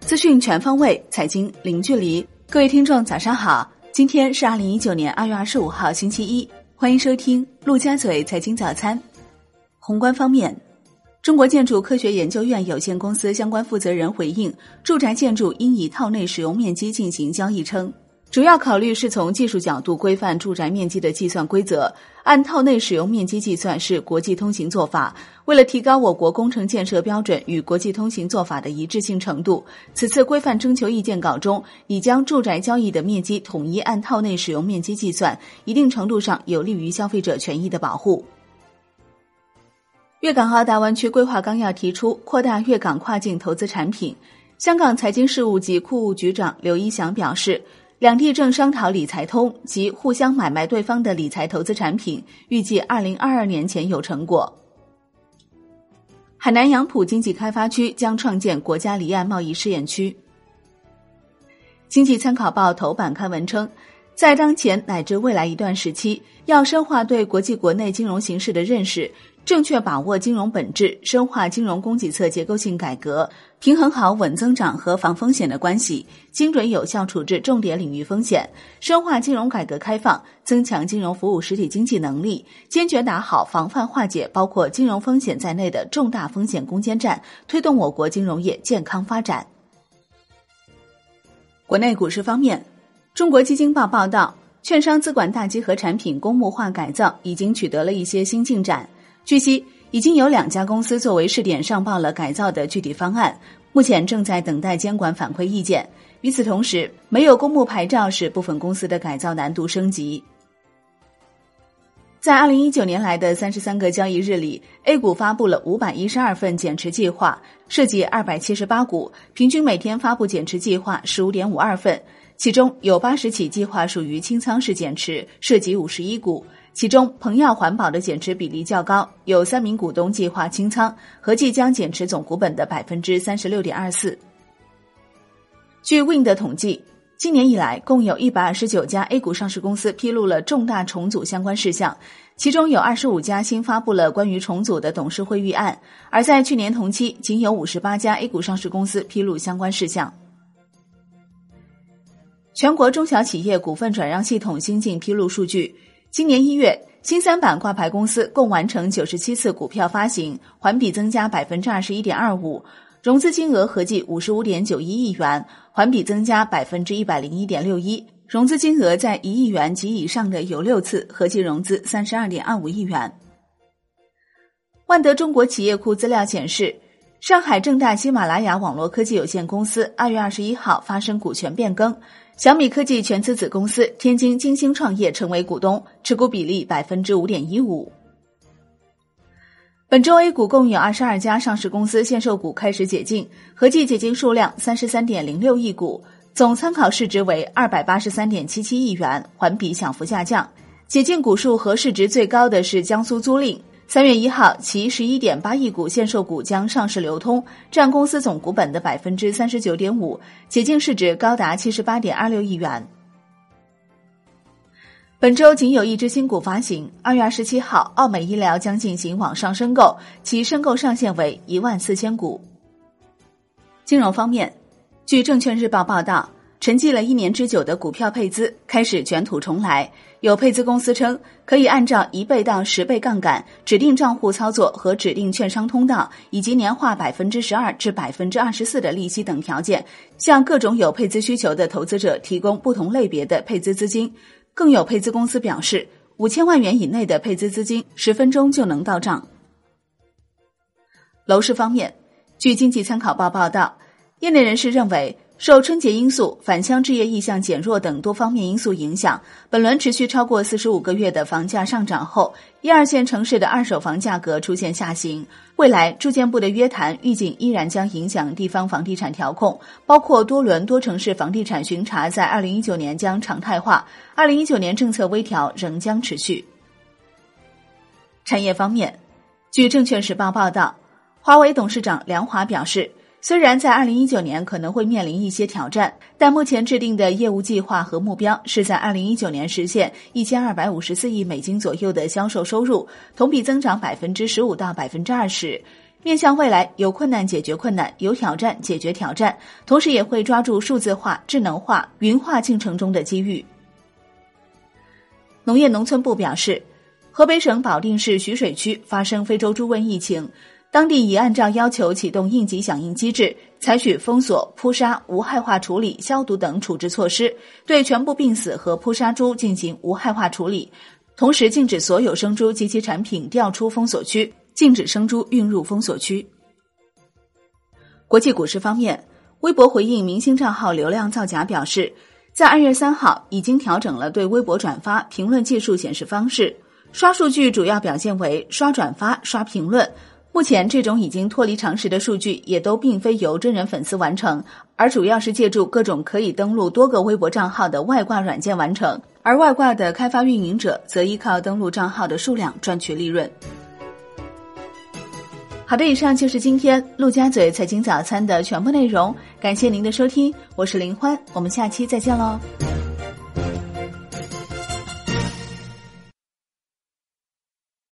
资讯全方位，财经零距离。各位听众，早上好！今天是二零一九年二月二十五号，星期一。欢迎收听陆家嘴财经早餐。宏观方面，中国建筑科学研究院有限公司相关负责人回应住宅建筑应以套内使用面积进行交易称。主要考虑是从技术角度规范住宅面积的计算规则，按套内使用面积计算是国际通行做法。为了提高我国工程建设标准与国际通行做法的一致性程度，此次规范征求意见稿中已将住宅交易的面积统一按套内使用面积计算，一定程度上有利于消费者权益的保护。粤港澳大湾区规划纲要提出扩大粤港跨境投资产品。香港财经事务及库务局长刘一祥表示。两地正商讨理财通及互相买卖对方的理财投资产品，预计二零二二年前有成果。海南杨浦经济开发区将创建国家离岸贸易试验区。经济参考报头版刊文称，在当前乃至未来一段时期，要深化对国际国内金融形势的认识。正确把握金融本质，深化金融供给侧结构性改革，平衡好稳增长和防风险的关系，精准有效处置重点领域风险，深化金融改革开放，增强金融服务实体经济能力，坚决打好防范化解包括金融风险在内的重大风险攻坚战，推动我国金融业健康发展。国内股市方面，中国基金报报道，券商资管大集合产品公募化改造已经取得了一些新进展。据悉，已经有两家公司作为试点上报了改造的具体方案，目前正在等待监管反馈意见。与此同时，没有公募牌照使部分公司的改造难度升级。在二零一九年来的三十三个交易日里，A 股发布了五百一十二份减持计划，涉及二百七十八股，平均每天发布减持计划十五点五二份，其中有八十起计划属于清仓式减持，涉及五十一股。其中，鹏耀环保的减持比例较高，有三名股东计划清仓，合计将减持总股本的百分之三十六点二四。据 Win 的统计，今年以来，共有一百二十九家 A 股上市公司披露了重大重组相关事项，其中有二十五家新发布了关于重组的董事会预案，而在去年同期，仅有五十八家 A 股上市公司披露相关事项。全国中小企业股份转让系统新近披露数据。今年一月，新三板挂牌公司共完成九十七次股票发行，环比增加百分之二十一点二五，融资金额合计五十五点九一亿元，环比增加百分之一百零一点六一，融资金额在一亿元及以上的有六次，合计融资三十二点二五亿元。万德中国企业库资料显示。上海正大喜马拉雅网络科技有限公司二月二十一号发生股权变更，小米科技全资子公司天津金星创业成为股东，持股比例百分之五点一五。本周 A 股共有二十二家上市公司限售股开始解禁，合计解禁数量三十三点零六亿股，总参考市值为二百八十三点七七亿元，环比小幅下降。解禁股数和市值最高的是江苏租赁。三月一号，其十一点八亿股限售股将上市流通，占公司总股本的百分之三十九点五，解禁市值高达七十八点二六亿元。本周仅有一只新股发行，二月二十七号，奥美医疗将进行网上申购，其申购上限为一万四千股。金融方面，据证券日报报道。沉寂了一年之久的股票配资开始卷土重来。有配资公司称，可以按照一倍到十倍杠杆、指定账户操作和指定券商通道，以及年化百分之十二至百分之二十四的利息等条件，向各种有配资需求的投资者提供不同类别的配资资金。更有配资公司表示，五千万元以内的配资资金十分钟就能到账。楼市方面，据经济参考报报道，业内人士认为。受春节因素、返乡置业意向减弱等多方面因素影响，本轮持续超过四十五个月的房价上涨后，一二线城市的二手房价格出现下行。未来住建部的约谈预警依然将影响地方房地产调控，包括多轮多城市房地产巡查在二零一九年将常态化，二零一九年政策微调仍将持续。产业方面，据证券时报报道，华为董事长梁华表示。虽然在二零一九年可能会面临一些挑战，但目前制定的业务计划和目标是在二零一九年实现一千二百五十四亿美金左右的销售收入，同比增长百分之十五到百分之二十。面向未来，有困难解决困难，有挑战解决挑战，同时也会抓住数字化、智能化、云化进程中的机遇。农业农村部表示，河北省保定市徐水区发生非洲猪瘟疫情。当地已按照要求启动应急响应机制，采取封锁、扑杀、无害化处理、消毒等处置措施，对全部病死和扑杀猪进行无害化处理，同时禁止所有生猪及其产品调出封锁区，禁止生猪运入封锁区。国际股市方面，微博回应明星账号流量造假表示，在二月三号已经调整了对微博转发、评论计数显示方式，刷数据主要表现为刷转发、刷评论。目前，这种已经脱离常识的数据也都并非由真人粉丝完成，而主要是借助各种可以登录多个微博账号的外挂软件完成，而外挂的开发运营者则依靠登录账号的数量赚取利润。好的，以上就是今天陆家嘴财经早餐的全部内容，感谢您的收听，我是林欢，我们下期再见喽。